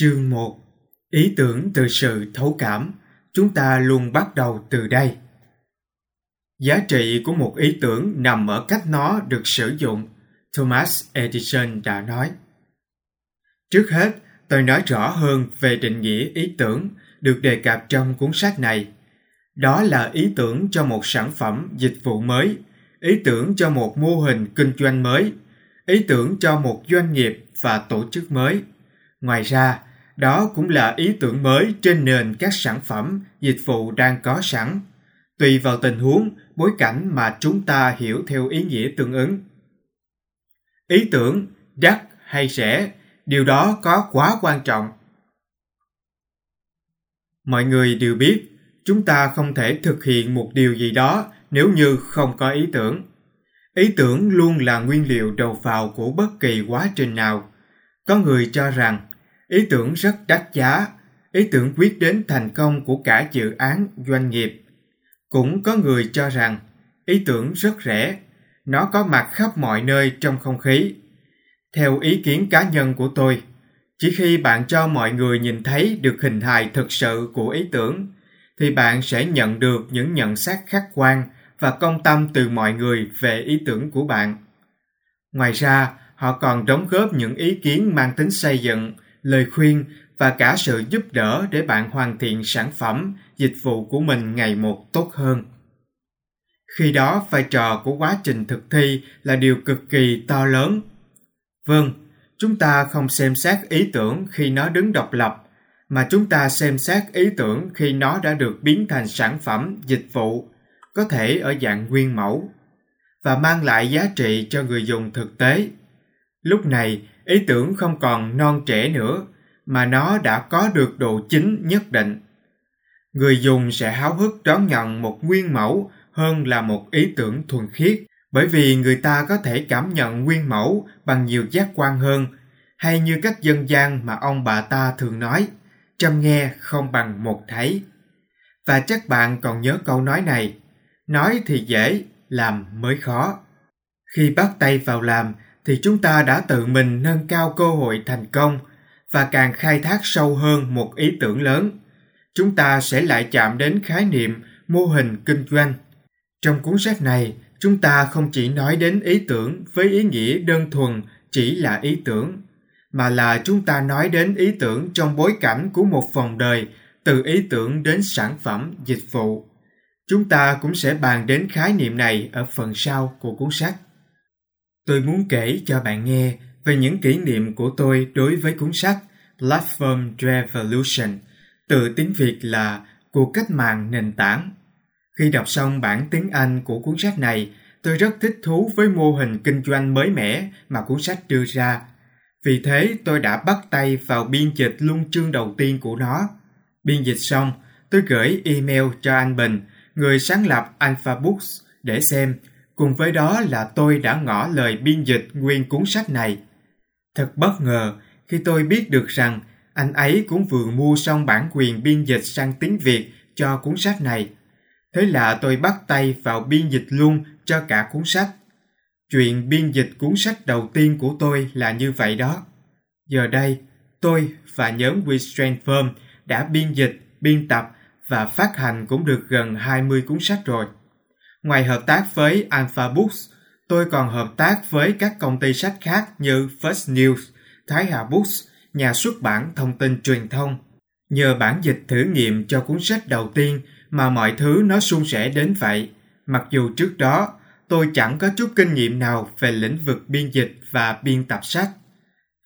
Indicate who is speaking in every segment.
Speaker 1: Chương 1 Ý tưởng từ sự thấu cảm Chúng ta luôn bắt đầu từ đây. Giá trị của một ý tưởng nằm ở cách nó được sử dụng, Thomas Edison đã nói. Trước hết, tôi nói rõ hơn về định nghĩa ý tưởng được đề cập trong cuốn sách này. Đó là ý tưởng cho một sản phẩm dịch vụ mới, ý tưởng cho một mô hình kinh doanh mới, ý tưởng cho một doanh nghiệp và tổ chức mới. Ngoài ra, đó cũng là ý tưởng mới trên nền các sản phẩm, dịch vụ đang có sẵn, tùy vào tình huống, bối cảnh mà chúng ta hiểu theo ý nghĩa tương ứng. Ý tưởng đắt hay rẻ, điều đó có quá quan trọng. Mọi người đều biết, chúng ta không thể thực hiện một điều gì đó nếu như không có ý tưởng. Ý tưởng luôn là nguyên liệu đầu vào của bất kỳ quá trình nào. Có người cho rằng ý tưởng rất đắt giá, ý tưởng quyết đến thành công của cả dự án doanh nghiệp. Cũng có người cho rằng ý tưởng rất rẻ, nó có mặt khắp mọi nơi trong không khí. Theo ý kiến cá nhân của tôi, chỉ khi bạn cho mọi người nhìn thấy được hình hài thực sự của ý tưởng, thì bạn sẽ nhận được những nhận xét khách quan và công tâm từ mọi người về ý tưởng của bạn. Ngoài ra, họ còn đóng góp những ý kiến mang tính xây dựng lời khuyên và cả sự giúp đỡ để bạn hoàn thiện sản phẩm, dịch vụ của mình ngày một tốt hơn. Khi đó, vai trò của quá trình thực thi là điều cực kỳ to lớn. Vâng, chúng ta không xem xét ý tưởng khi nó đứng độc lập, mà chúng ta xem xét ý tưởng khi nó đã được biến thành sản phẩm, dịch vụ, có thể ở dạng nguyên mẫu, và mang lại giá trị cho người dùng thực tế. Lúc này, ý tưởng không còn non trẻ nữa, mà nó đã có được độ chính nhất định. Người dùng sẽ háo hức đón nhận một nguyên mẫu hơn là một ý tưởng thuần khiết, bởi vì người ta có thể cảm nhận nguyên mẫu bằng nhiều giác quan hơn, hay như các dân gian mà ông bà ta thường nói trăm nghe không bằng một thấy. Và chắc bạn còn nhớ câu nói này, nói thì dễ, làm mới khó. Khi bắt tay vào làm thì chúng ta đã tự mình nâng cao cơ hội thành công và càng khai thác sâu hơn một ý tưởng lớn. Chúng ta sẽ lại chạm đến khái niệm mô hình kinh doanh. Trong cuốn sách này, chúng ta không chỉ nói đến ý tưởng với ý nghĩa đơn thuần chỉ là ý tưởng, mà là chúng ta nói đến ý tưởng trong bối cảnh của một vòng đời, từ ý tưởng đến sản phẩm, dịch vụ. Chúng ta cũng sẽ bàn đến khái niệm này ở phần sau của cuốn sách. Tôi muốn kể cho bạn nghe về những kỷ niệm của tôi đối với cuốn sách Platform Revolution, từ tiếng Việt là Cuộc cách mạng nền tảng. Khi đọc xong bản tiếng Anh của cuốn sách này, tôi rất thích thú với mô hình kinh doanh mới mẻ mà cuốn sách đưa ra. Vì thế tôi đã bắt tay vào biên dịch luân chương đầu tiên của nó. Biên dịch xong, tôi gửi email cho anh Bình, người sáng lập Alpha Books, để xem Cùng với đó là tôi đã ngỏ lời biên dịch nguyên cuốn sách này. Thật bất ngờ khi tôi biết được rằng anh ấy cũng vừa mua xong bản quyền biên dịch sang tiếng Việt cho cuốn sách này. Thế là tôi bắt tay vào biên dịch luôn cho cả cuốn sách. Chuyện biên dịch cuốn sách đầu tiên của tôi là như vậy đó. Giờ đây, tôi và nhóm WeStrength Firm đã biên dịch, biên tập và phát hành cũng được gần 20 cuốn sách rồi. Ngoài hợp tác với Alpha Books, tôi còn hợp tác với các công ty sách khác như First News, Thái Hà Books, nhà xuất bản thông tin truyền thông. Nhờ bản dịch thử nghiệm cho cuốn sách đầu tiên mà mọi thứ nó suôn sẻ đến vậy. Mặc dù trước đó tôi chẳng có chút kinh nghiệm nào về lĩnh vực biên dịch và biên tập sách.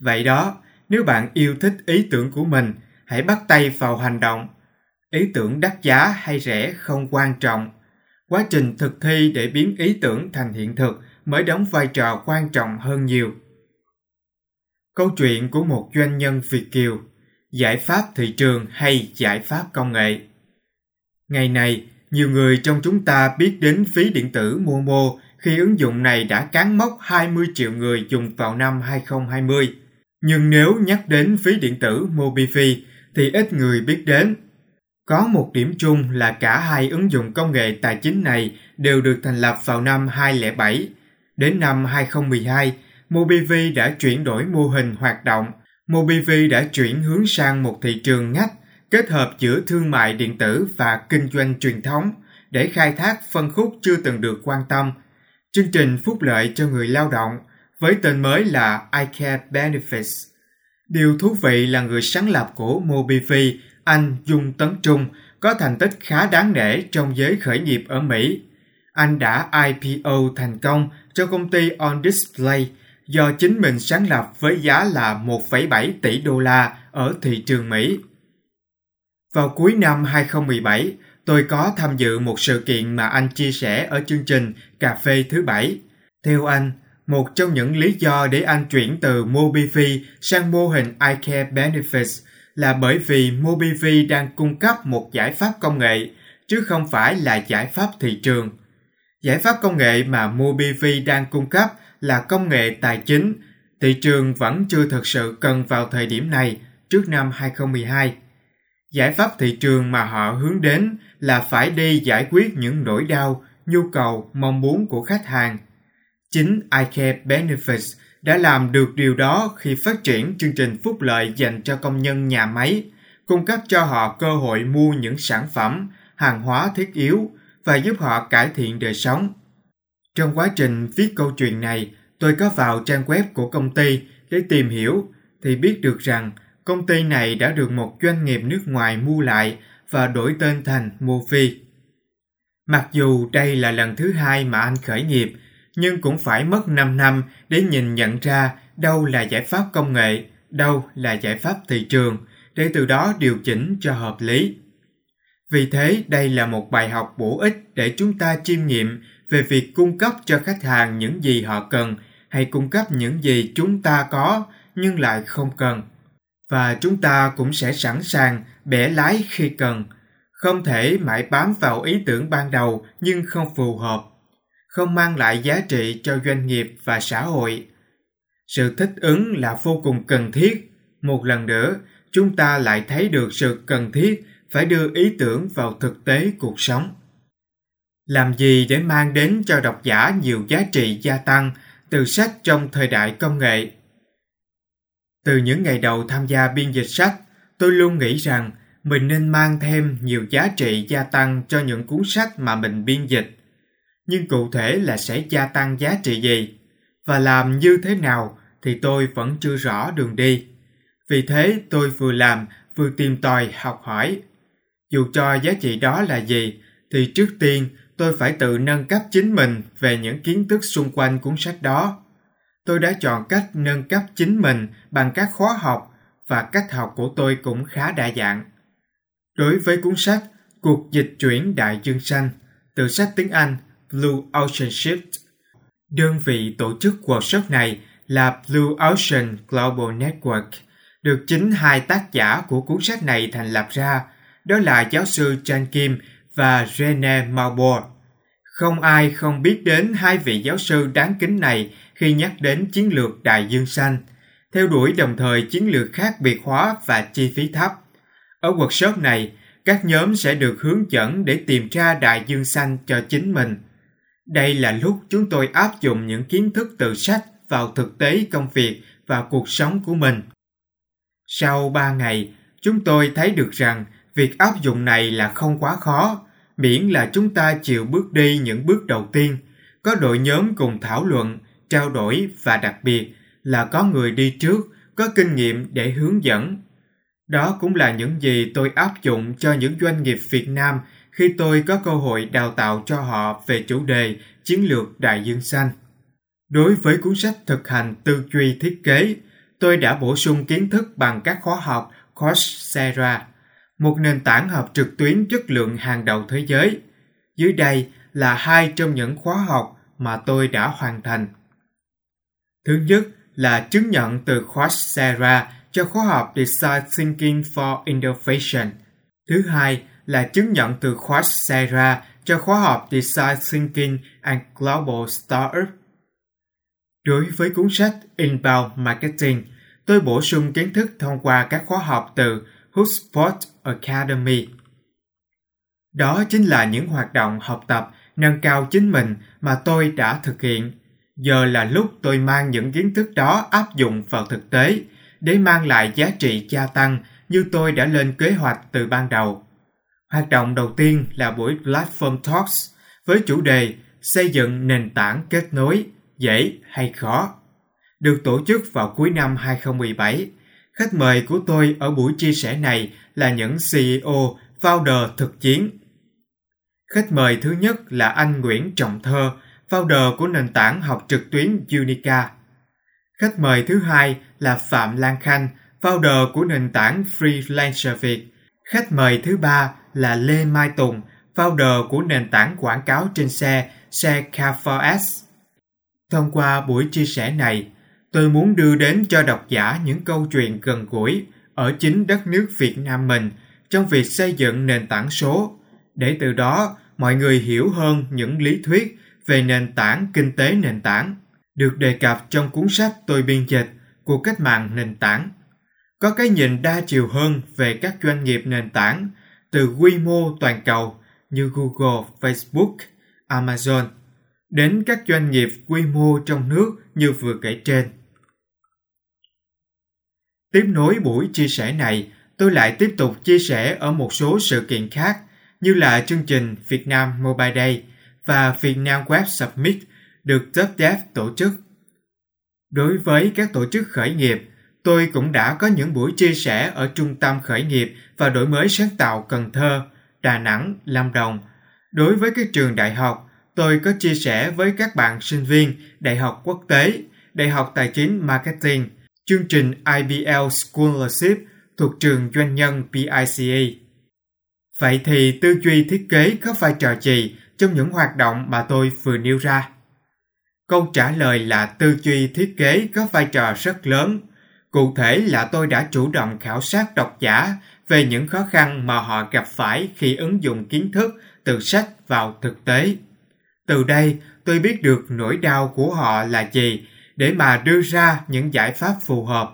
Speaker 1: Vậy đó, nếu bạn yêu thích ý tưởng của mình, hãy bắt tay vào hành động. Ý tưởng đắt giá hay rẻ không quan trọng, quá trình thực thi để biến ý tưởng thành hiện thực mới đóng vai trò quan trọng hơn nhiều. Câu chuyện của một doanh nhân việt kiều, giải pháp thị trường hay giải pháp công nghệ. Ngày này nhiều người trong chúng ta biết đến phí điện tử Momo khi ứng dụng này đã cán mốc 20 triệu người dùng vào năm 2020. Nhưng nếu nhắc đến phí điện tử MobiFi thì ít người biết đến có một điểm chung là cả hai ứng dụng công nghệ tài chính này đều được thành lập vào năm 2007. Đến năm 2012, MobiV đã chuyển đổi mô hình hoạt động MobiV đã chuyển hướng sang một thị trường ngách kết hợp giữa thương mại điện tử và kinh doanh truyền thống để khai thác phân khúc chưa từng được quan tâm. Chương trình phúc lợi cho người lao động với tên mới là iCare Benefits. Điều thú vị là người sáng lập của Mobiv anh Dung Tấn Trung, có thành tích khá đáng nể trong giới khởi nghiệp ở Mỹ. Anh đã IPO thành công cho công ty On Display do chính mình sáng lập với giá là 1,7 tỷ đô la ở thị trường Mỹ. Vào cuối năm 2017, tôi có tham dự một sự kiện mà anh chia sẻ ở chương trình Cà phê thứ bảy. Theo anh, một trong những lý do để anh chuyển từ MobiFi sang mô hình iCare Benefits là bởi vì Mobiv đang cung cấp một giải pháp công nghệ, chứ không phải là giải pháp thị trường. Giải pháp công nghệ mà Mobiv đang cung cấp là công nghệ tài chính, thị trường vẫn chưa thực sự cần vào thời điểm này, trước năm 2012. Giải pháp thị trường mà họ hướng đến là phải đi giải quyết những nỗi đau, nhu cầu, mong muốn của khách hàng. Chính iCare Benefits đã làm được điều đó khi phát triển chương trình phúc lợi dành cho công nhân nhà máy, cung cấp cho họ cơ hội mua những sản phẩm, hàng hóa thiết yếu và giúp họ cải thiện đời sống. Trong quá trình viết câu chuyện này, tôi có vào trang web của công ty để tìm hiểu thì biết được rằng công ty này đã được một doanh nghiệp nước ngoài mua lại và đổi tên thành Mofi. Mặc dù đây là lần thứ hai mà anh khởi nghiệp, nhưng cũng phải mất 5 năm để nhìn nhận ra đâu là giải pháp công nghệ, đâu là giải pháp thị trường, để từ đó điều chỉnh cho hợp lý. Vì thế, đây là một bài học bổ ích để chúng ta chiêm nghiệm về việc cung cấp cho khách hàng những gì họ cần hay cung cấp những gì chúng ta có nhưng lại không cần và chúng ta cũng sẽ sẵn sàng bẻ lái khi cần không thể mãi bám vào ý tưởng ban đầu nhưng không phù hợp không mang lại giá trị cho doanh nghiệp và xã hội. Sự thích ứng là vô cùng cần thiết. Một lần nữa, chúng ta lại thấy được sự cần thiết phải đưa ý tưởng vào thực tế cuộc sống. Làm gì để mang đến cho độc giả nhiều giá trị gia tăng từ sách trong thời đại công nghệ? Từ những ngày đầu tham gia biên dịch sách, tôi luôn nghĩ rằng mình nên mang thêm nhiều giá trị gia tăng cho những cuốn sách mà mình biên dịch nhưng cụ thể là sẽ gia tăng giá trị gì? Và làm như thế nào thì tôi vẫn chưa rõ đường đi. Vì thế tôi vừa làm, vừa tìm tòi học hỏi. Dù cho giá trị đó là gì, thì trước tiên tôi phải tự nâng cấp chính mình về những kiến thức xung quanh cuốn sách đó. Tôi đã chọn cách nâng cấp chính mình bằng các khóa học và cách học của tôi cũng khá đa dạng. Đối với cuốn sách Cuộc dịch chuyển đại dương xanh, từ sách tiếng Anh Blue Ocean Shift, đơn vị tổ chức workshop này là Blue Ocean Global Network, được chính hai tác giả của cuốn sách này thành lập ra, đó là giáo sư Chan Kim và Rene Malbor. Không ai không biết đến hai vị giáo sư đáng kính này khi nhắc đến chiến lược đại dương xanh, theo đuổi đồng thời chiến lược khác biệt hóa và chi phí thấp. Ở workshop này, các nhóm sẽ được hướng dẫn để tìm ra đại dương xanh cho chính mình. Đây là lúc chúng tôi áp dụng những kiến thức từ sách vào thực tế công việc và cuộc sống của mình. Sau 3 ngày, chúng tôi thấy được rằng việc áp dụng này là không quá khó, miễn là chúng ta chịu bước đi những bước đầu tiên, có đội nhóm cùng thảo luận, trao đổi và đặc biệt là có người đi trước, có kinh nghiệm để hướng dẫn. Đó cũng là những gì tôi áp dụng cho những doanh nghiệp Việt Nam khi tôi có cơ hội đào tạo cho họ về chủ đề chiến lược đại dương xanh. Đối với cuốn sách thực hành tư duy thiết kế, tôi đã bổ sung kiến thức bằng các khóa học Coursera, một nền tảng học trực tuyến chất lượng hàng đầu thế giới. Dưới đây là hai trong những khóa học mà tôi đã hoàn thành. Thứ nhất là chứng nhận từ Coursera cho khóa học Design Thinking for Innovation. Thứ hai là chứng nhận từ Coursera cho khóa học Design Thinking and Global Startup. Đối với cuốn sách Inbound Marketing, tôi bổ sung kiến thức thông qua các khóa học từ HubSpot Academy. Đó chính là những hoạt động học tập nâng cao chính mình mà tôi đã thực hiện Giờ là lúc tôi mang những kiến thức đó áp dụng vào thực tế để mang lại giá trị gia tăng như tôi đã lên kế hoạch từ ban đầu. Hoạt động đầu tiên là buổi Platform Talks với chủ đề xây dựng nền tảng kết nối, dễ hay khó. Được tổ chức vào cuối năm 2017, khách mời của tôi ở buổi chia sẻ này là những CEO, founder thực chiến. Khách mời thứ nhất là anh Nguyễn Trọng Thơ, founder của nền tảng học trực tuyến Unica. Khách mời thứ hai là Phạm Lan Khanh, founder của nền tảng Freelancer Việt. Khách mời thứ ba là Lê Mai Tùng, founder của nền tảng quảng cáo trên xe, xe Car4S. Thông qua buổi chia sẻ này, tôi muốn đưa đến cho độc giả những câu chuyện gần gũi ở chính đất nước Việt Nam mình trong việc xây dựng nền tảng số, để từ đó mọi người hiểu hơn những lý thuyết về nền tảng kinh tế nền tảng được đề cập trong cuốn sách tôi biên dịch của cách mạng nền tảng. Có cái nhìn đa chiều hơn về các doanh nghiệp nền tảng từ quy mô toàn cầu như Google, Facebook, Amazon đến các doanh nghiệp quy mô trong nước như vừa kể trên. Tiếp nối buổi chia sẻ này, tôi lại tiếp tục chia sẻ ở một số sự kiện khác như là chương trình Việt Nam Mobile Day và Việt Nam Web Summit được TopDev tổ chức. Đối với các tổ chức khởi nghiệp, tôi cũng đã có những buổi chia sẻ ở Trung tâm Khởi nghiệp và Đổi mới sáng tạo Cần Thơ, Đà Nẵng, Lâm Đồng. Đối với các trường đại học, tôi có chia sẻ với các bạn sinh viên Đại học Quốc tế, Đại học Tài chính Marketing, chương trình IBL Scholarship thuộc trường doanh nhân pica Vậy thì tư duy thiết kế có vai trò gì trong những hoạt động mà tôi vừa nêu ra? Câu trả lời là tư duy thiết kế có vai trò rất lớn. Cụ thể là tôi đã chủ động khảo sát độc giả về những khó khăn mà họ gặp phải khi ứng dụng kiến thức từ sách vào thực tế. Từ đây, tôi biết được nỗi đau của họ là gì để mà đưa ra những giải pháp phù hợp.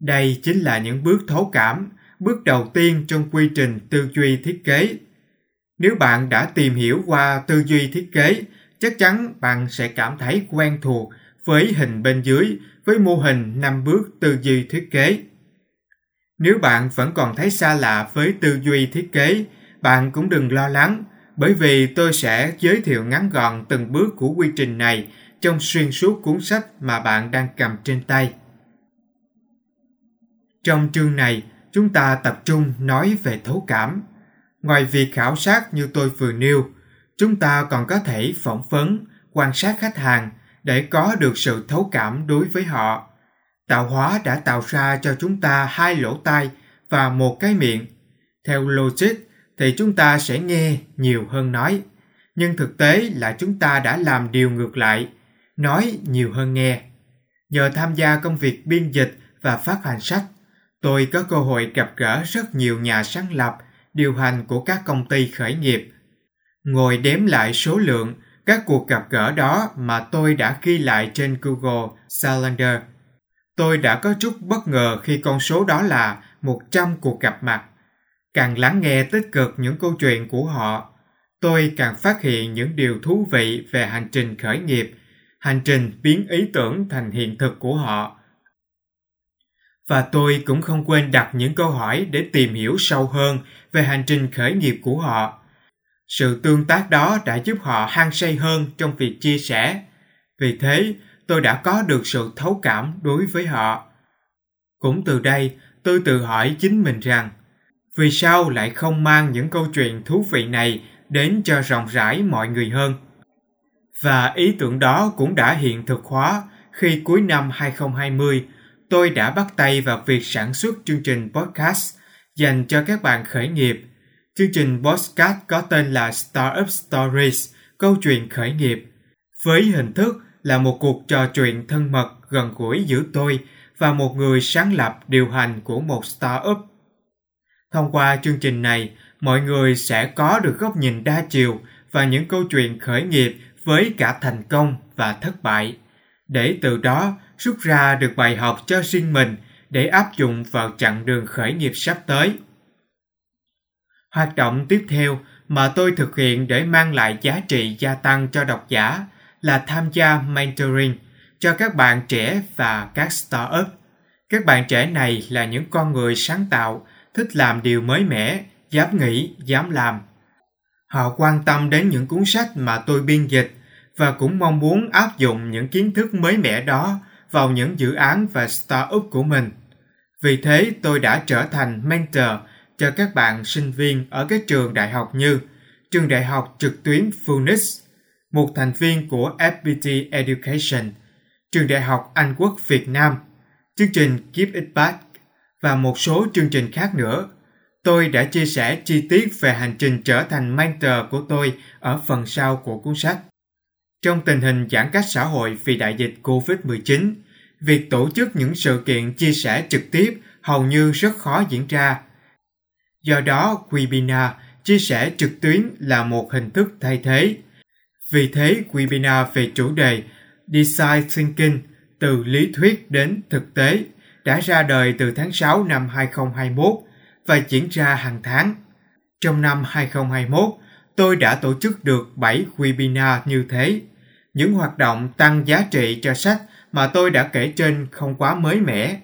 Speaker 1: Đây chính là những bước thấu cảm, bước đầu tiên trong quy trình tư duy thiết kế. Nếu bạn đã tìm hiểu qua tư duy thiết kế, chắc chắn bạn sẽ cảm thấy quen thuộc với hình bên dưới với mô hình 5 bước tư duy thiết kế. Nếu bạn vẫn còn thấy xa lạ với tư duy thiết kế, bạn cũng đừng lo lắng, bởi vì tôi sẽ giới thiệu ngắn gọn từng bước của quy trình này trong xuyên suốt cuốn sách mà bạn đang cầm trên tay. Trong chương này, chúng ta tập trung nói về thấu cảm. Ngoài việc khảo sát như tôi vừa nêu, chúng ta còn có thể phỏng vấn, quan sát khách hàng để có được sự thấu cảm đối với họ. Tạo hóa đã tạo ra cho chúng ta hai lỗ tai và một cái miệng. Theo logic thì chúng ta sẽ nghe nhiều hơn nói. Nhưng thực tế là chúng ta đã làm điều ngược lại, nói nhiều hơn nghe. Nhờ tham gia công việc biên dịch và phát hành sách, tôi có cơ hội gặp gỡ rất nhiều nhà sáng lập, điều hành của các công ty khởi nghiệp. Ngồi đếm lại số lượng các cuộc gặp gỡ đó mà tôi đã ghi lại trên Google Calendar. Tôi đã có chút bất ngờ khi con số đó là 100 cuộc gặp mặt. Càng lắng nghe tích cực những câu chuyện của họ, tôi càng phát hiện những điều thú vị về hành trình khởi nghiệp, hành trình biến ý tưởng thành hiện thực của họ. Và tôi cũng không quên đặt những câu hỏi để tìm hiểu sâu hơn về hành trình khởi nghiệp của họ. Sự tương tác đó đã giúp họ hăng say hơn trong việc chia sẻ. Vì thế, tôi đã có được sự thấu cảm đối với họ. Cũng từ đây, tôi tự hỏi chính mình rằng, vì sao lại không mang những câu chuyện thú vị này đến cho rộng rãi mọi người hơn? Và ý tưởng đó cũng đã hiện thực hóa khi cuối năm 2020, tôi đã bắt tay vào việc sản xuất chương trình podcast dành cho các bạn khởi nghiệp. Chương trình podcast có tên là Startup Stories, câu chuyện khởi nghiệp, với hình thức là một cuộc trò chuyện thân mật gần gũi giữa tôi và một người sáng lập điều hành của một startup. Thông qua chương trình này, mọi người sẽ có được góc nhìn đa chiều và những câu chuyện khởi nghiệp với cả thành công và thất bại, để từ đó rút ra được bài học cho riêng mình để áp dụng vào chặng đường khởi nghiệp sắp tới. Hoạt động tiếp theo mà tôi thực hiện để mang lại giá trị gia tăng cho độc giả là tham gia mentoring cho các bạn trẻ và các startup. Các bạn trẻ này là những con người sáng tạo, thích làm điều mới mẻ, dám nghĩ, dám làm. Họ quan tâm đến những cuốn sách mà tôi biên dịch và cũng mong muốn áp dụng những kiến thức mới mẻ đó vào những dự án và startup của mình. Vì thế tôi đã trở thành mentor cho các bạn sinh viên ở các trường đại học như trường đại học trực tuyến Phoenix, một thành viên của FPT Education, trường đại học Anh Quốc Việt Nam, chương trình Keep It Back và một số chương trình khác nữa. Tôi đã chia sẻ chi tiết về hành trình trở thành mentor của tôi ở phần sau của cuốn sách. Trong tình hình giãn cách xã hội vì đại dịch COVID-19, việc tổ chức những sự kiện chia sẻ trực tiếp hầu như rất khó diễn ra. Do đó, webinar chia sẻ trực tuyến là một hình thức thay thế. Vì thế, webinar về chủ đề Design Thinking từ lý thuyết đến thực tế đã ra đời từ tháng 6 năm 2021 và diễn ra hàng tháng. Trong năm 2021, tôi đã tổ chức được 7 webinar như thế. Những hoạt động tăng giá trị cho sách mà tôi đã kể trên không quá mới mẻ.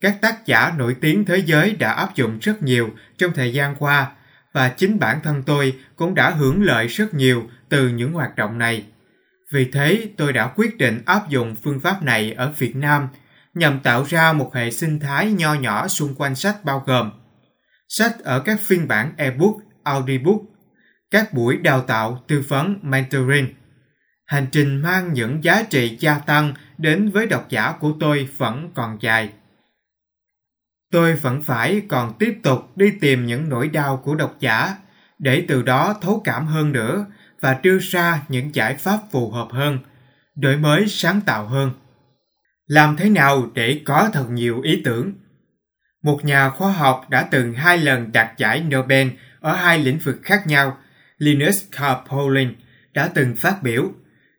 Speaker 1: Các tác giả nổi tiếng thế giới đã áp dụng rất nhiều trong thời gian qua và chính bản thân tôi cũng đã hưởng lợi rất nhiều từ những hoạt động này. Vì thế, tôi đã quyết định áp dụng phương pháp này ở Việt Nam nhằm tạo ra một hệ sinh thái nho nhỏ xung quanh sách bao gồm sách ở các phiên bản ebook, audiobook, các buổi đào tạo, tư vấn, mentoring. Hành trình mang những giá trị gia tăng đến với độc giả của tôi vẫn còn dài. Tôi vẫn phải còn tiếp tục đi tìm những nỗi đau của độc giả để từ đó thấu cảm hơn nữa và đưa ra những giải pháp phù hợp hơn, đổi mới sáng tạo hơn. Làm thế nào để có thật nhiều ý tưởng? Một nhà khoa học đã từng hai lần đạt giải Nobel ở hai lĩnh vực khác nhau, Linus Pauling đã từng phát biểu,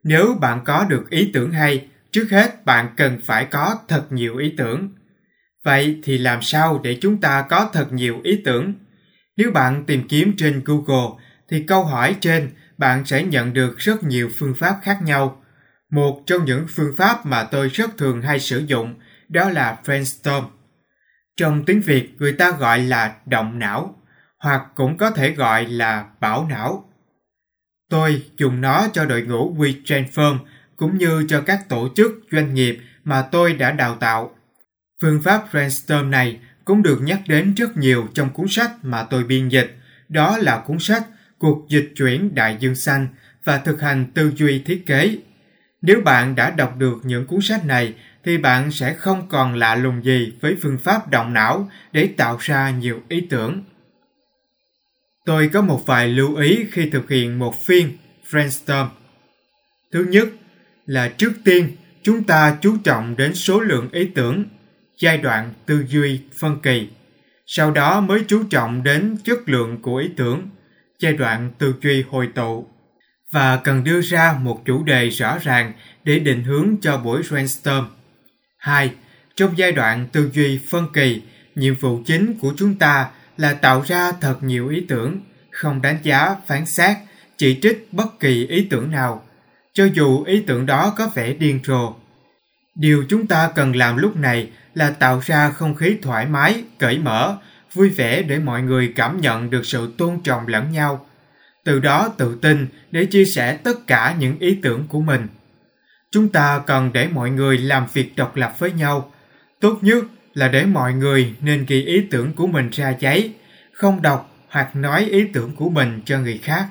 Speaker 1: nếu bạn có được ý tưởng hay, trước hết bạn cần phải có thật nhiều ý tưởng. Vậy thì làm sao để chúng ta có thật nhiều ý tưởng? Nếu bạn tìm kiếm trên Google thì câu hỏi trên bạn sẽ nhận được rất nhiều phương pháp khác nhau. Một trong những phương pháp mà tôi rất thường hay sử dụng đó là brainstorm. Trong tiếng Việt người ta gọi là động não, hoặc cũng có thể gọi là bảo não. Tôi dùng nó cho đội ngũ WeTransform cũng như cho các tổ chức doanh nghiệp mà tôi đã đào tạo. Phương pháp brainstorm này cũng được nhắc đến rất nhiều trong cuốn sách mà tôi biên dịch, đó là cuốn sách Cuộc dịch chuyển đại dương xanh và thực hành tư duy thiết kế. Nếu bạn đã đọc được những cuốn sách này thì bạn sẽ không còn lạ lùng gì với phương pháp động não để tạo ra nhiều ý tưởng. Tôi có một vài lưu ý khi thực hiện một phiên brainstorm. Thứ nhất là trước tiên chúng ta chú trọng đến số lượng ý tưởng, giai đoạn tư duy phân kỳ. Sau đó mới chú trọng đến chất lượng của ý tưởng, giai đoạn tư duy hồi tụ. Và cần đưa ra một chủ đề rõ ràng để định hướng cho buổi brainstorm. 2. Trong giai đoạn tư duy phân kỳ, nhiệm vụ chính của chúng ta là tạo ra thật nhiều ý tưởng, không đánh giá, phán xét, chỉ trích bất kỳ ý tưởng nào, cho dù ý tưởng đó có vẻ điên rồ. Điều chúng ta cần làm lúc này là tạo ra không khí thoải mái, cởi mở, vui vẻ để mọi người cảm nhận được sự tôn trọng lẫn nhau. Từ đó tự tin để chia sẻ tất cả những ý tưởng của mình. Chúng ta cần để mọi người làm việc độc lập với nhau. Tốt nhất là để mọi người nên ghi ý tưởng của mình ra giấy, không đọc hoặc nói ý tưởng của mình cho người khác,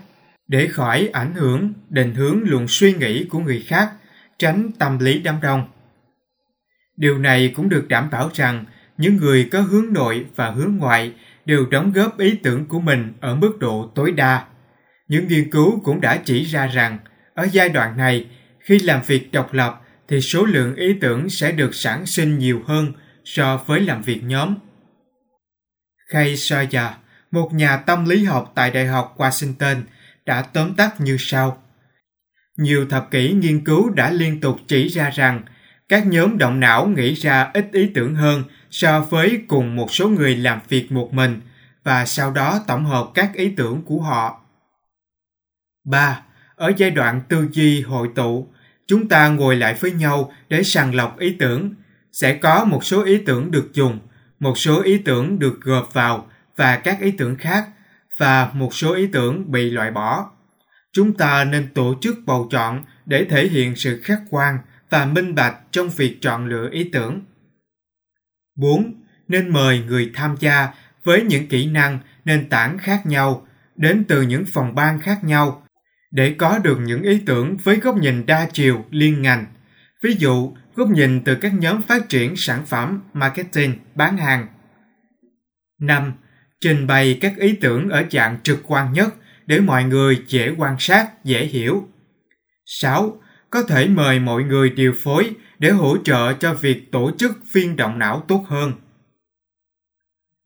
Speaker 1: để khỏi ảnh hưởng, định hướng luồng suy nghĩ của người khác, tránh tâm lý đám đông. Điều này cũng được đảm bảo rằng những người có hướng nội và hướng ngoại đều đóng góp ý tưởng của mình ở mức độ tối đa. Những nghiên cứu cũng đã chỉ ra rằng ở giai đoạn này khi làm việc độc lập thì số lượng ý tưởng sẽ được sản sinh nhiều hơn so với làm việc nhóm. Kay Sawyer, một nhà tâm lý học tại Đại học Washington, đã tóm tắt như sau. Nhiều thập kỷ nghiên cứu đã liên tục chỉ ra rằng các nhóm động não nghĩ ra ít ý tưởng hơn so với cùng một số người làm việc một mình và sau đó tổng hợp các ý tưởng của họ. 3. Ở giai đoạn tư duy hội tụ, chúng ta ngồi lại với nhau để sàng lọc ý tưởng sẽ có một số ý tưởng được dùng, một số ý tưởng được gộp vào và các ý tưởng khác và một số ý tưởng bị loại bỏ. Chúng ta nên tổ chức bầu chọn để thể hiện sự khách quan và minh bạch trong việc chọn lựa ý tưởng. 4. Nên mời người tham gia với những kỹ năng, nền tảng khác nhau đến từ những phòng ban khác nhau để có được những ý tưởng với góc nhìn đa chiều liên ngành. Ví dụ, góc nhìn từ các nhóm phát triển sản phẩm, marketing, bán hàng. 5. Trình bày các ý tưởng ở dạng trực quan nhất để mọi người dễ quan sát, dễ hiểu. 6. Có thể mời mọi người điều phối để hỗ trợ cho việc tổ chức phiên động não tốt hơn.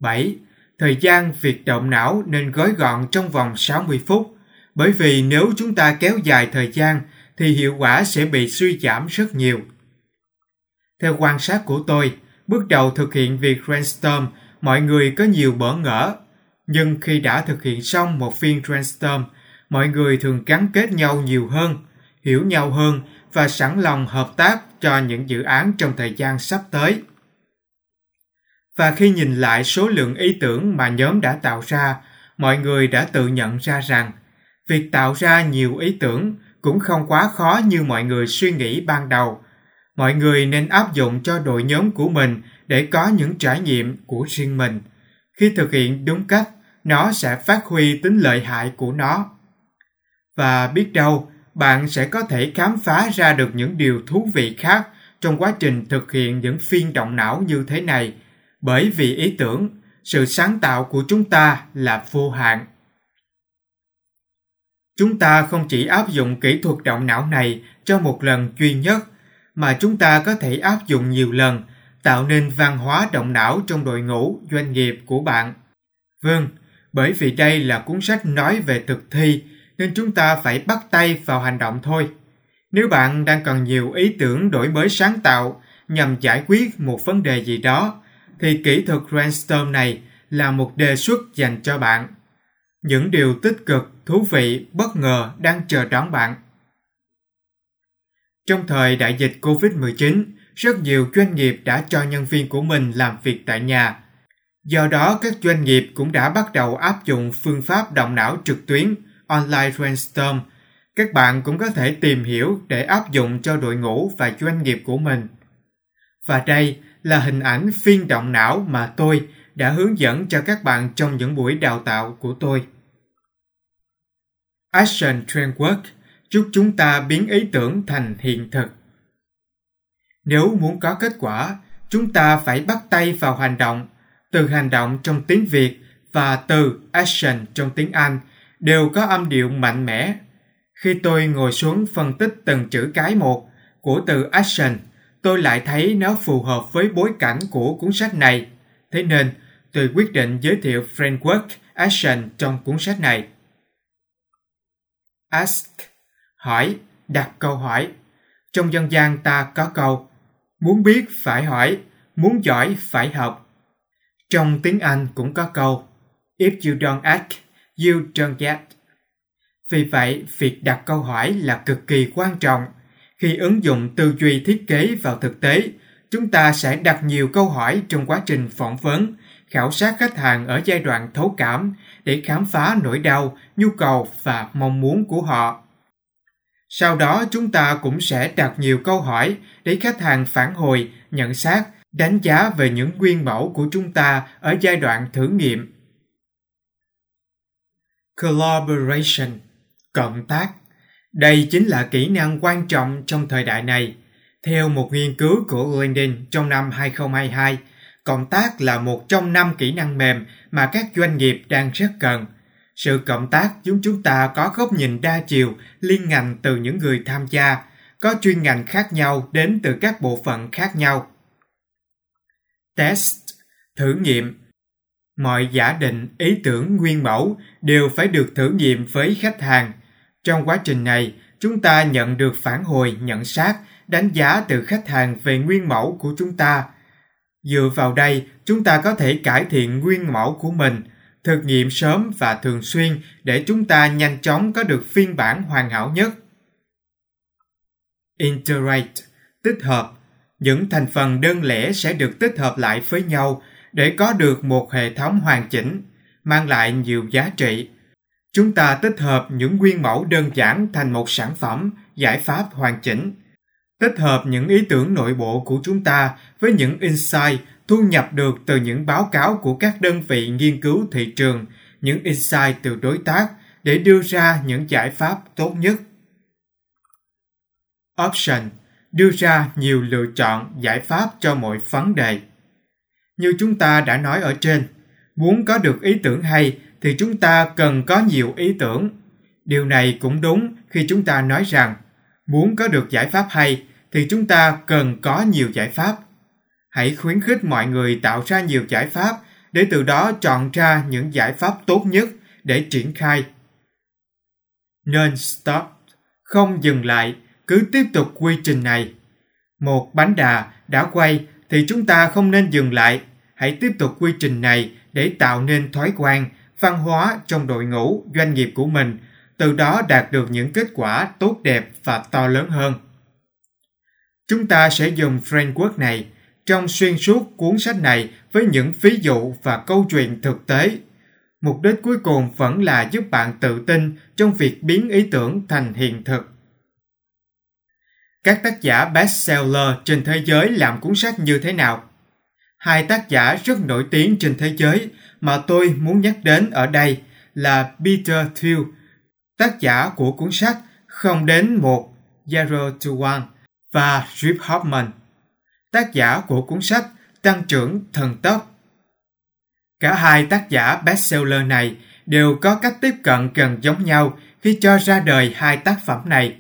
Speaker 1: 7. Thời gian việc động não nên gói gọn trong vòng 60 phút, bởi vì nếu chúng ta kéo dài thời gian thì hiệu quả sẽ bị suy giảm rất nhiều. Theo quan sát của tôi, bước đầu thực hiện việc brainstorm, mọi người có nhiều bỡ ngỡ. Nhưng khi đã thực hiện xong một phiên brainstorm, mọi người thường gắn kết nhau nhiều hơn, hiểu nhau hơn và sẵn lòng hợp tác cho những dự án trong thời gian sắp tới. Và khi nhìn lại số lượng ý tưởng mà nhóm đã tạo ra, mọi người đã tự nhận ra rằng việc tạo ra nhiều ý tưởng cũng không quá khó như mọi người suy nghĩ ban đầu. Mọi người nên áp dụng cho đội nhóm của mình để có những trải nghiệm của riêng mình. Khi thực hiện đúng cách, nó sẽ phát huy tính lợi hại của nó. Và biết đâu, bạn sẽ có thể khám phá ra được những điều thú vị khác trong quá trình thực hiện những phiên động não như thế này, bởi vì ý tưởng, sự sáng tạo của chúng ta là vô hạn. Chúng ta không chỉ áp dụng kỹ thuật động não này cho một lần duy nhất, mà chúng ta có thể áp dụng nhiều lần, tạo nên văn hóa động não trong đội ngũ doanh nghiệp của bạn. Vâng, bởi vì đây là cuốn sách nói về thực thi nên chúng ta phải bắt tay vào hành động thôi. Nếu bạn đang cần nhiều ý tưởng đổi mới sáng tạo nhằm giải quyết một vấn đề gì đó, thì kỹ thuật brainstorm này là một đề xuất dành cho bạn. Những điều tích cực, thú vị, bất ngờ đang chờ đón bạn. Trong thời đại dịch COVID-19, rất nhiều doanh nghiệp đã cho nhân viên của mình làm việc tại nhà. Do đó, các doanh nghiệp cũng đã bắt đầu áp dụng phương pháp động não trực tuyến online brainstorm. Các bạn cũng có thể tìm hiểu để áp dụng cho đội ngũ và doanh nghiệp của mình. Và đây là hình ảnh phiên động não mà tôi đã hướng dẫn cho các bạn trong những buổi đào tạo của tôi. Action Framework chúc chúng ta biến ý tưởng thành hiện thực. Nếu muốn có kết quả, chúng ta phải bắt tay vào hành động. Từ hành động trong tiếng Việt và từ action trong tiếng Anh đều có âm điệu mạnh mẽ. Khi tôi ngồi xuống phân tích từng chữ cái một của từ action, tôi lại thấy nó phù hợp với bối cảnh của cuốn sách này. Thế nên, tôi quyết định giới thiệu framework action trong cuốn sách này. Ask, hỏi, đặt câu hỏi. Trong dân gian ta có câu, muốn biết phải hỏi, muốn giỏi phải học. Trong tiếng Anh cũng có câu, if you don't ask, you don't get. Vì vậy, việc đặt câu hỏi là cực kỳ quan trọng. Khi ứng dụng tư duy thiết kế vào thực tế, chúng ta sẽ đặt nhiều câu hỏi trong quá trình phỏng vấn, khảo sát khách hàng ở giai đoạn thấu cảm để khám phá nỗi đau, nhu cầu và mong muốn của họ. Sau đó chúng ta cũng sẽ đặt nhiều câu hỏi để khách hàng phản hồi, nhận xét, đánh giá về những nguyên mẫu của chúng ta ở giai đoạn thử nghiệm Collaboration, cộng tác. Đây chính là kỹ năng quan trọng trong thời đại này. Theo một nghiên cứu của LinkedIn trong năm 2022, cộng tác là một trong năm kỹ năng mềm mà các doanh nghiệp đang rất cần. Sự cộng tác giúp chúng ta có góc nhìn đa chiều, liên ngành từ những người tham gia, có chuyên ngành khác nhau đến từ các bộ phận khác nhau. Test, thử nghiệm, mọi giả định, ý tưởng, nguyên mẫu đều phải được thử nghiệm với khách hàng. Trong quá trình này, chúng ta nhận được phản hồi, nhận xét đánh giá từ khách hàng về nguyên mẫu của chúng ta. Dựa vào đây, chúng ta có thể cải thiện nguyên mẫu của mình, thực nghiệm sớm và thường xuyên để chúng ta nhanh chóng có được phiên bản hoàn hảo nhất. Integrate tích hợp. Những thành phần đơn lẻ sẽ được tích hợp lại với nhau để có được một hệ thống hoàn chỉnh, mang lại nhiều giá trị. Chúng ta tích hợp những nguyên mẫu đơn giản thành một sản phẩm, giải pháp hoàn chỉnh. Tích hợp những ý tưởng nội bộ của chúng ta với những insight thu nhập được từ những báo cáo của các đơn vị nghiên cứu thị trường, những insight từ đối tác để đưa ra những giải pháp tốt nhất. Option đưa ra nhiều lựa chọn giải pháp cho mọi vấn đề. Như chúng ta đã nói ở trên, muốn có được ý tưởng hay thì chúng ta cần có nhiều ý tưởng. Điều này cũng đúng khi chúng ta nói rằng muốn có được giải pháp hay thì chúng ta cần có nhiều giải pháp. Hãy khuyến khích mọi người tạo ra nhiều giải pháp để từ đó chọn ra những giải pháp tốt nhất để triển khai. Nên stop, không dừng lại, cứ tiếp tục quy trình này. Một bánh đà đã quay thì chúng ta không nên dừng lại. Hãy tiếp tục quy trình này để tạo nên thói quen, văn hóa trong đội ngũ, doanh nghiệp của mình, từ đó đạt được những kết quả tốt đẹp và to lớn hơn. Chúng ta sẽ dùng framework này trong xuyên suốt cuốn sách này với những ví dụ và câu chuyện thực tế. Mục đích cuối cùng vẫn là giúp bạn tự tin trong việc biến ý tưởng thành hiện thực. Các tác giả bestseller trên thế giới làm cuốn sách như thế nào? Hai tác giả rất nổi tiếng trên thế giới mà tôi muốn nhắc đến ở đây là Peter Thiel, tác giả của cuốn sách Không đến một, Zero to One, và Rip Hoffman, tác giả của cuốn sách Tăng trưởng thần tốc. Cả hai tác giả bestseller này đều có cách tiếp cận gần giống nhau khi cho ra đời hai tác phẩm này.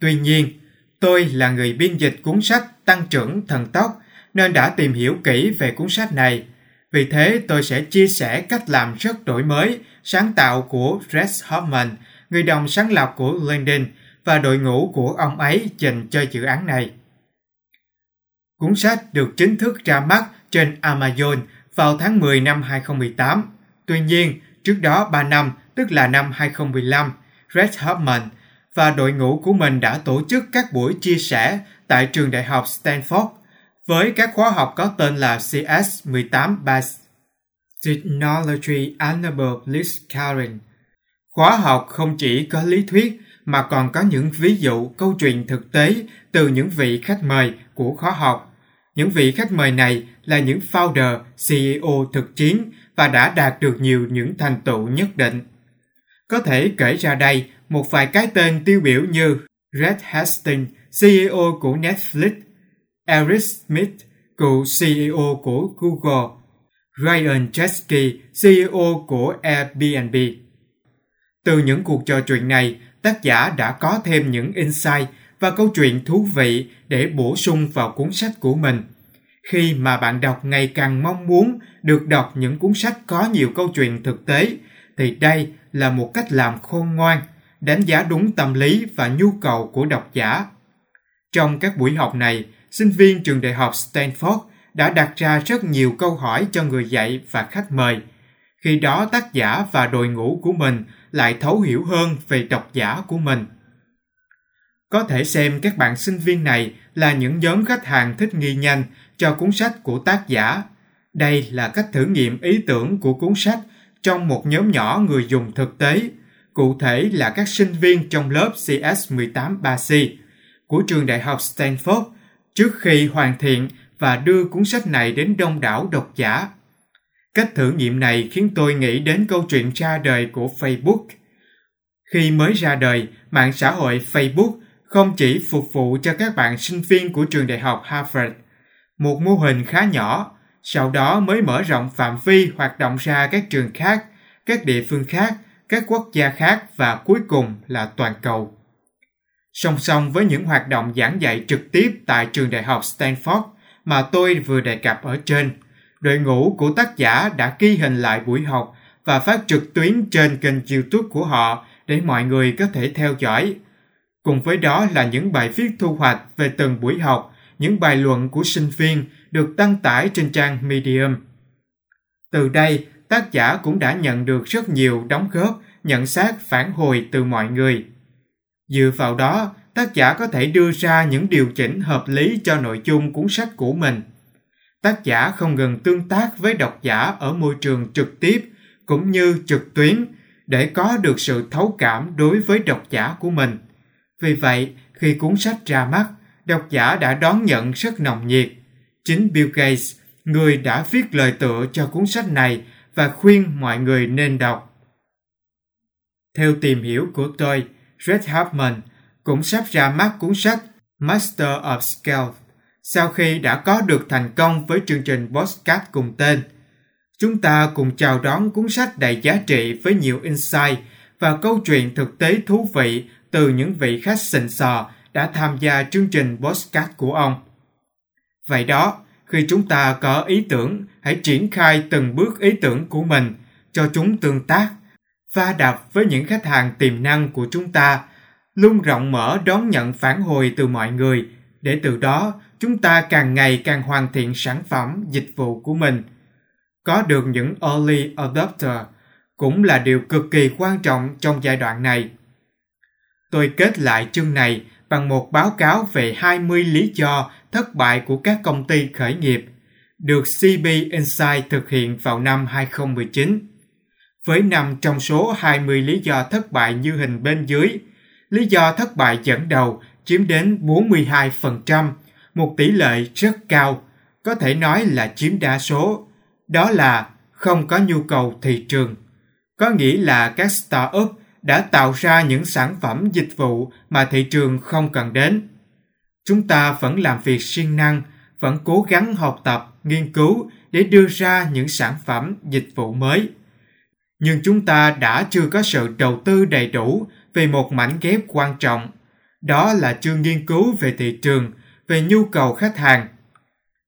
Speaker 1: Tuy nhiên, tôi là người biên dịch cuốn sách Tăng trưởng thần tốc nên đã tìm hiểu kỹ về cuốn sách này. Vì thế tôi sẽ chia sẻ cách làm rất đổi mới, sáng tạo của Rex Hoffman, người đồng sáng lập của LinkedIn và đội ngũ của ông ấy dành cho dự án này. Cuốn sách được chính thức ra mắt trên Amazon vào tháng 10 năm 2018. Tuy nhiên, trước đó 3 năm, tức là năm 2015, Fred Hoffman và đội ngũ của mình đã tổ chức các buổi chia sẻ tại trường đại học Stanford với các khóa học có tên là CS18 Base Technology Enable List Khóa học không chỉ có lý thuyết mà còn có những ví dụ câu chuyện thực tế từ những vị khách mời của khóa học những vị khách mời này là những founder, CEO thực chiến và đã đạt được nhiều những thành tựu nhất định. Có thể kể ra đây một vài cái tên tiêu biểu như Red Hastings, CEO của Netflix, Eric Smith, cựu CEO của Google, Ryan Chesky, CEO của Airbnb. Từ những cuộc trò chuyện này, tác giả đã có thêm những insight và câu chuyện thú vị để bổ sung vào cuốn sách của mình. Khi mà bạn đọc ngày càng mong muốn được đọc những cuốn sách có nhiều câu chuyện thực tế, thì đây là một cách làm khôn ngoan, đánh giá đúng tâm lý và nhu cầu của độc giả. Trong các buổi học này, sinh viên trường đại học Stanford đã đặt ra rất nhiều câu hỏi cho người dạy và khách mời. Khi đó tác giả và đội ngũ của mình lại thấu hiểu hơn về độc giả của mình. Có thể xem các bạn sinh viên này là những nhóm khách hàng thích nghi nhanh cho cuốn sách của tác giả. Đây là cách thử nghiệm ý tưởng của cuốn sách trong một nhóm nhỏ người dùng thực tế, cụ thể là các sinh viên trong lớp CS18 3C của trường đại học Stanford trước khi hoàn thiện và đưa cuốn sách này đến đông đảo độc giả. Cách thử nghiệm này khiến tôi nghĩ đến câu chuyện ra đời của Facebook. Khi mới ra đời, mạng xã hội Facebook không chỉ phục vụ cho các bạn sinh viên của trường đại học Harvard, một mô hình khá nhỏ, sau đó mới mở rộng phạm vi hoạt động ra các trường khác, các địa phương khác, các quốc gia khác và cuối cùng là toàn cầu. Song song với những hoạt động giảng dạy trực tiếp tại trường đại học Stanford mà tôi vừa đề cập ở trên, đội ngũ của tác giả đã ghi hình lại buổi học và phát trực tuyến trên kênh YouTube của họ để mọi người có thể theo dõi Cùng với đó là những bài viết thu hoạch về từng buổi học, những bài luận của sinh viên được đăng tải trên trang Medium. Từ đây, tác giả cũng đã nhận được rất nhiều đóng góp, nhận xét phản hồi từ mọi người. Dựa vào đó, tác giả có thể đưa ra những điều chỉnh hợp lý cho nội dung cuốn sách của mình. Tác giả không ngừng tương tác với độc giả ở môi trường trực tiếp cũng như trực tuyến để có được sự thấu cảm đối với độc giả của mình. Vì vậy, khi cuốn sách ra mắt, độc giả đã đón nhận rất nồng nhiệt. Chính Bill Gates, người đã viết lời tựa cho cuốn sách này và khuyên mọi người nên đọc. Theo tìm hiểu của tôi, Fred Hartman cũng sắp ra mắt cuốn sách Master of Scale sau khi đã có được thành công với chương trình podcast cùng tên. Chúng ta cùng chào đón cuốn sách đầy giá trị với nhiều insight và câu chuyện thực tế thú vị từ những vị khách xịn sò đã tham gia chương trình podcast của ông. Vậy đó, khi chúng ta có ý tưởng, hãy triển khai từng bước ý tưởng của mình, cho chúng tương tác, va đập với những khách hàng tiềm năng của chúng ta, luôn rộng mở đón nhận phản hồi từ mọi người, để từ đó chúng ta càng ngày càng hoàn thiện sản phẩm, dịch vụ của mình. Có được những early adopter cũng là điều cực kỳ quan trọng trong giai đoạn này. Tôi kết lại chương này bằng một báo cáo về 20 lý do thất bại của các công ty khởi nghiệp, được CB Insight thực hiện vào năm 2019. Với 5 trong số 20 lý do thất bại như hình bên dưới, lý do thất bại dẫn đầu chiếm đến 42%, một tỷ lệ rất cao, có thể nói là chiếm đa số. Đó là không có nhu cầu thị trường. Có nghĩa là các startup đã tạo ra những sản phẩm dịch vụ mà thị trường không cần đến. Chúng ta vẫn làm việc siêng năng, vẫn cố gắng học tập, nghiên cứu để đưa ra những sản phẩm dịch vụ mới. Nhưng chúng ta đã chưa có sự đầu tư đầy đủ về một mảnh ghép quan trọng. Đó là chưa nghiên cứu về thị trường, về nhu cầu khách hàng.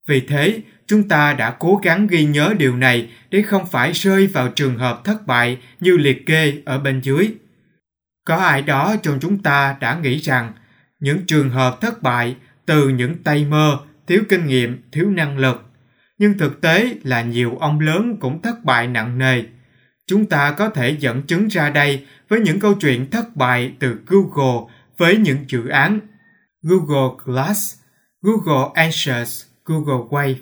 Speaker 1: Vì thế, chúng ta đã cố gắng ghi nhớ điều này để không phải rơi vào trường hợp thất bại như liệt kê ở bên dưới. Có ai đó trong chúng ta đã nghĩ rằng những trường hợp thất bại từ những tay mơ, thiếu kinh nghiệm, thiếu năng lực. Nhưng thực tế là nhiều ông lớn cũng thất bại nặng nề. Chúng ta có thể dẫn chứng ra đây với những câu chuyện thất bại từ Google với những dự án Google Glass, Google Answers, Google Wave.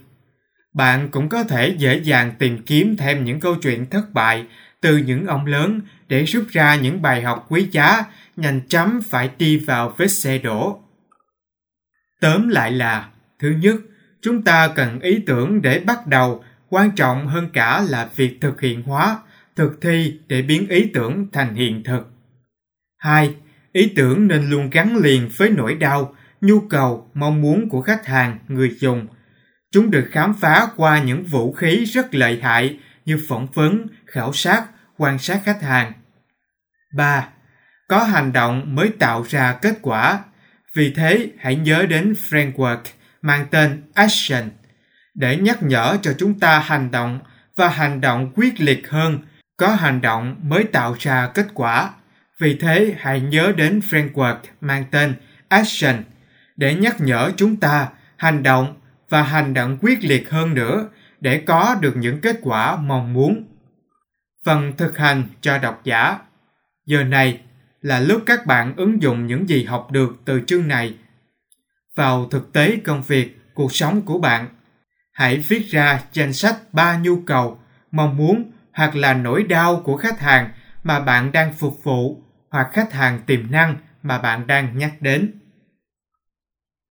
Speaker 1: Bạn cũng có thể dễ dàng tìm kiếm thêm những câu chuyện thất bại từ những ông lớn để rút ra những bài học quý giá, nhanh chóng phải đi vào vết xe đổ. Tóm lại là, thứ nhất, chúng ta cần ý tưởng để bắt đầu, quan trọng hơn cả là việc thực hiện hóa, thực thi để biến ý tưởng thành hiện thực. Hai, ý tưởng nên luôn gắn liền với nỗi đau, nhu cầu, mong muốn của khách hàng, người dùng. Chúng được khám phá qua những vũ khí rất lợi hại như phỏng vấn, khảo sát, quan sát khách hàng. 3. Có hành động mới tạo ra kết quả. Vì thế, hãy nhớ đến framework mang tên Action để nhắc nhở cho chúng ta hành động và hành động quyết liệt hơn. Có hành động mới tạo ra kết quả. Vì thế, hãy nhớ đến framework mang tên Action để nhắc nhở chúng ta hành động và hành động quyết liệt hơn nữa để có được những kết quả mong muốn. Phần thực hành cho độc giả Giờ này là lúc các bạn ứng dụng những gì học được từ chương này vào thực tế công việc, cuộc sống của bạn. Hãy viết ra danh sách ba nhu cầu, mong muốn hoặc là nỗi đau của khách hàng mà bạn đang phục vụ hoặc khách hàng tiềm năng mà bạn đang nhắc đến.